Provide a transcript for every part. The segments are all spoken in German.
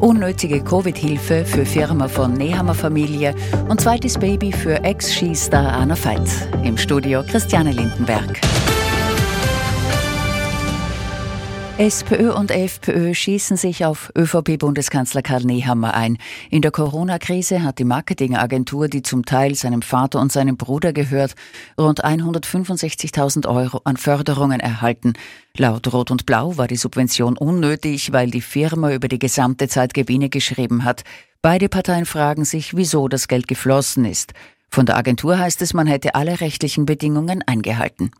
Unnötige Covid-Hilfe für Firma von Nehammer Familie und zweites Baby für Ex-Skistar Anna Veit. Im Studio Christiane Lindenberg. SPÖ und FPÖ schießen sich auf ÖVP-Bundeskanzler Karl Nehammer ein. In der Corona-Krise hat die Marketingagentur, die zum Teil seinem Vater und seinem Bruder gehört, rund 165.000 Euro an Förderungen erhalten. Laut Rot und Blau war die Subvention unnötig, weil die Firma über die gesamte Zeit Gewinne geschrieben hat. Beide Parteien fragen sich, wieso das Geld geflossen ist. Von der Agentur heißt es, man hätte alle rechtlichen Bedingungen eingehalten.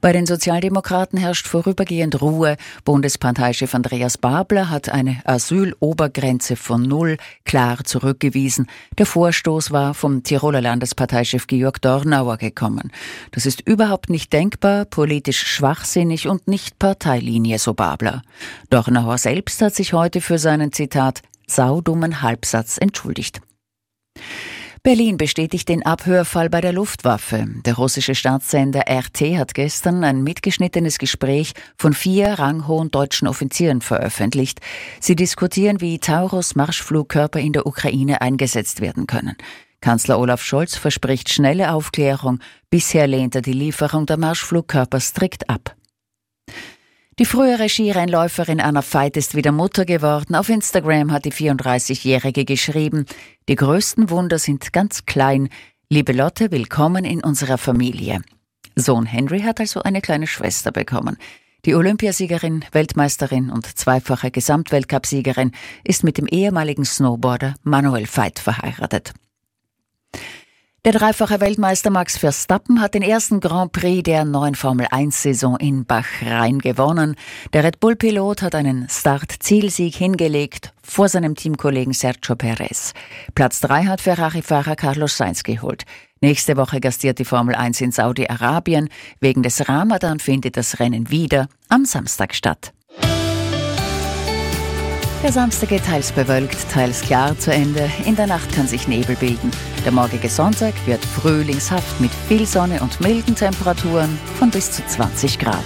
Bei den Sozialdemokraten herrscht vorübergehend Ruhe. Bundesparteichef Andreas Babler hat eine Asylobergrenze von null klar zurückgewiesen. Der Vorstoß war vom Tiroler Landesparteichef Georg Dornauer gekommen. Das ist überhaupt nicht denkbar, politisch schwachsinnig und nicht Parteilinie, so Babler. Dornauer selbst hat sich heute für seinen Zitat saudummen Halbsatz entschuldigt. Berlin bestätigt den Abhörfall bei der Luftwaffe. Der russische Staatssender RT hat gestern ein mitgeschnittenes Gespräch von vier ranghohen deutschen Offizieren veröffentlicht. Sie diskutieren, wie Taurus-Marschflugkörper in der Ukraine eingesetzt werden können. Kanzler Olaf Scholz verspricht schnelle Aufklärung. Bisher lehnt er die Lieferung der Marschflugkörper strikt ab. Die frühere Skirennläuferin Anna Veit ist wieder Mutter geworden. Auf Instagram hat die 34-Jährige geschrieben, die größten Wunder sind ganz klein. Liebe Lotte, willkommen in unserer Familie. Sohn Henry hat also eine kleine Schwester bekommen. Die Olympiasiegerin, Weltmeisterin und zweifache Gesamtweltcupsiegerin ist mit dem ehemaligen Snowboarder Manuel Veit verheiratet. Der dreifache Weltmeister Max Verstappen hat den ersten Grand Prix der neuen Formel-1-Saison in Bahrain gewonnen. Der Red Bull-Pilot hat einen Start-Zielsieg hingelegt vor seinem Teamkollegen Sergio Perez. Platz drei hat Ferrari-Fahrer Carlos Sainz geholt. Nächste Woche gastiert die Formel 1 in Saudi-Arabien. Wegen des Ramadan findet das Rennen wieder am Samstag statt. Der Samstag geht teils bewölkt, teils klar zu Ende. In der Nacht kann sich Nebel bilden. Der morgige Sonntag wird frühlingshaft mit viel Sonne und milden Temperaturen von bis zu 20 Grad.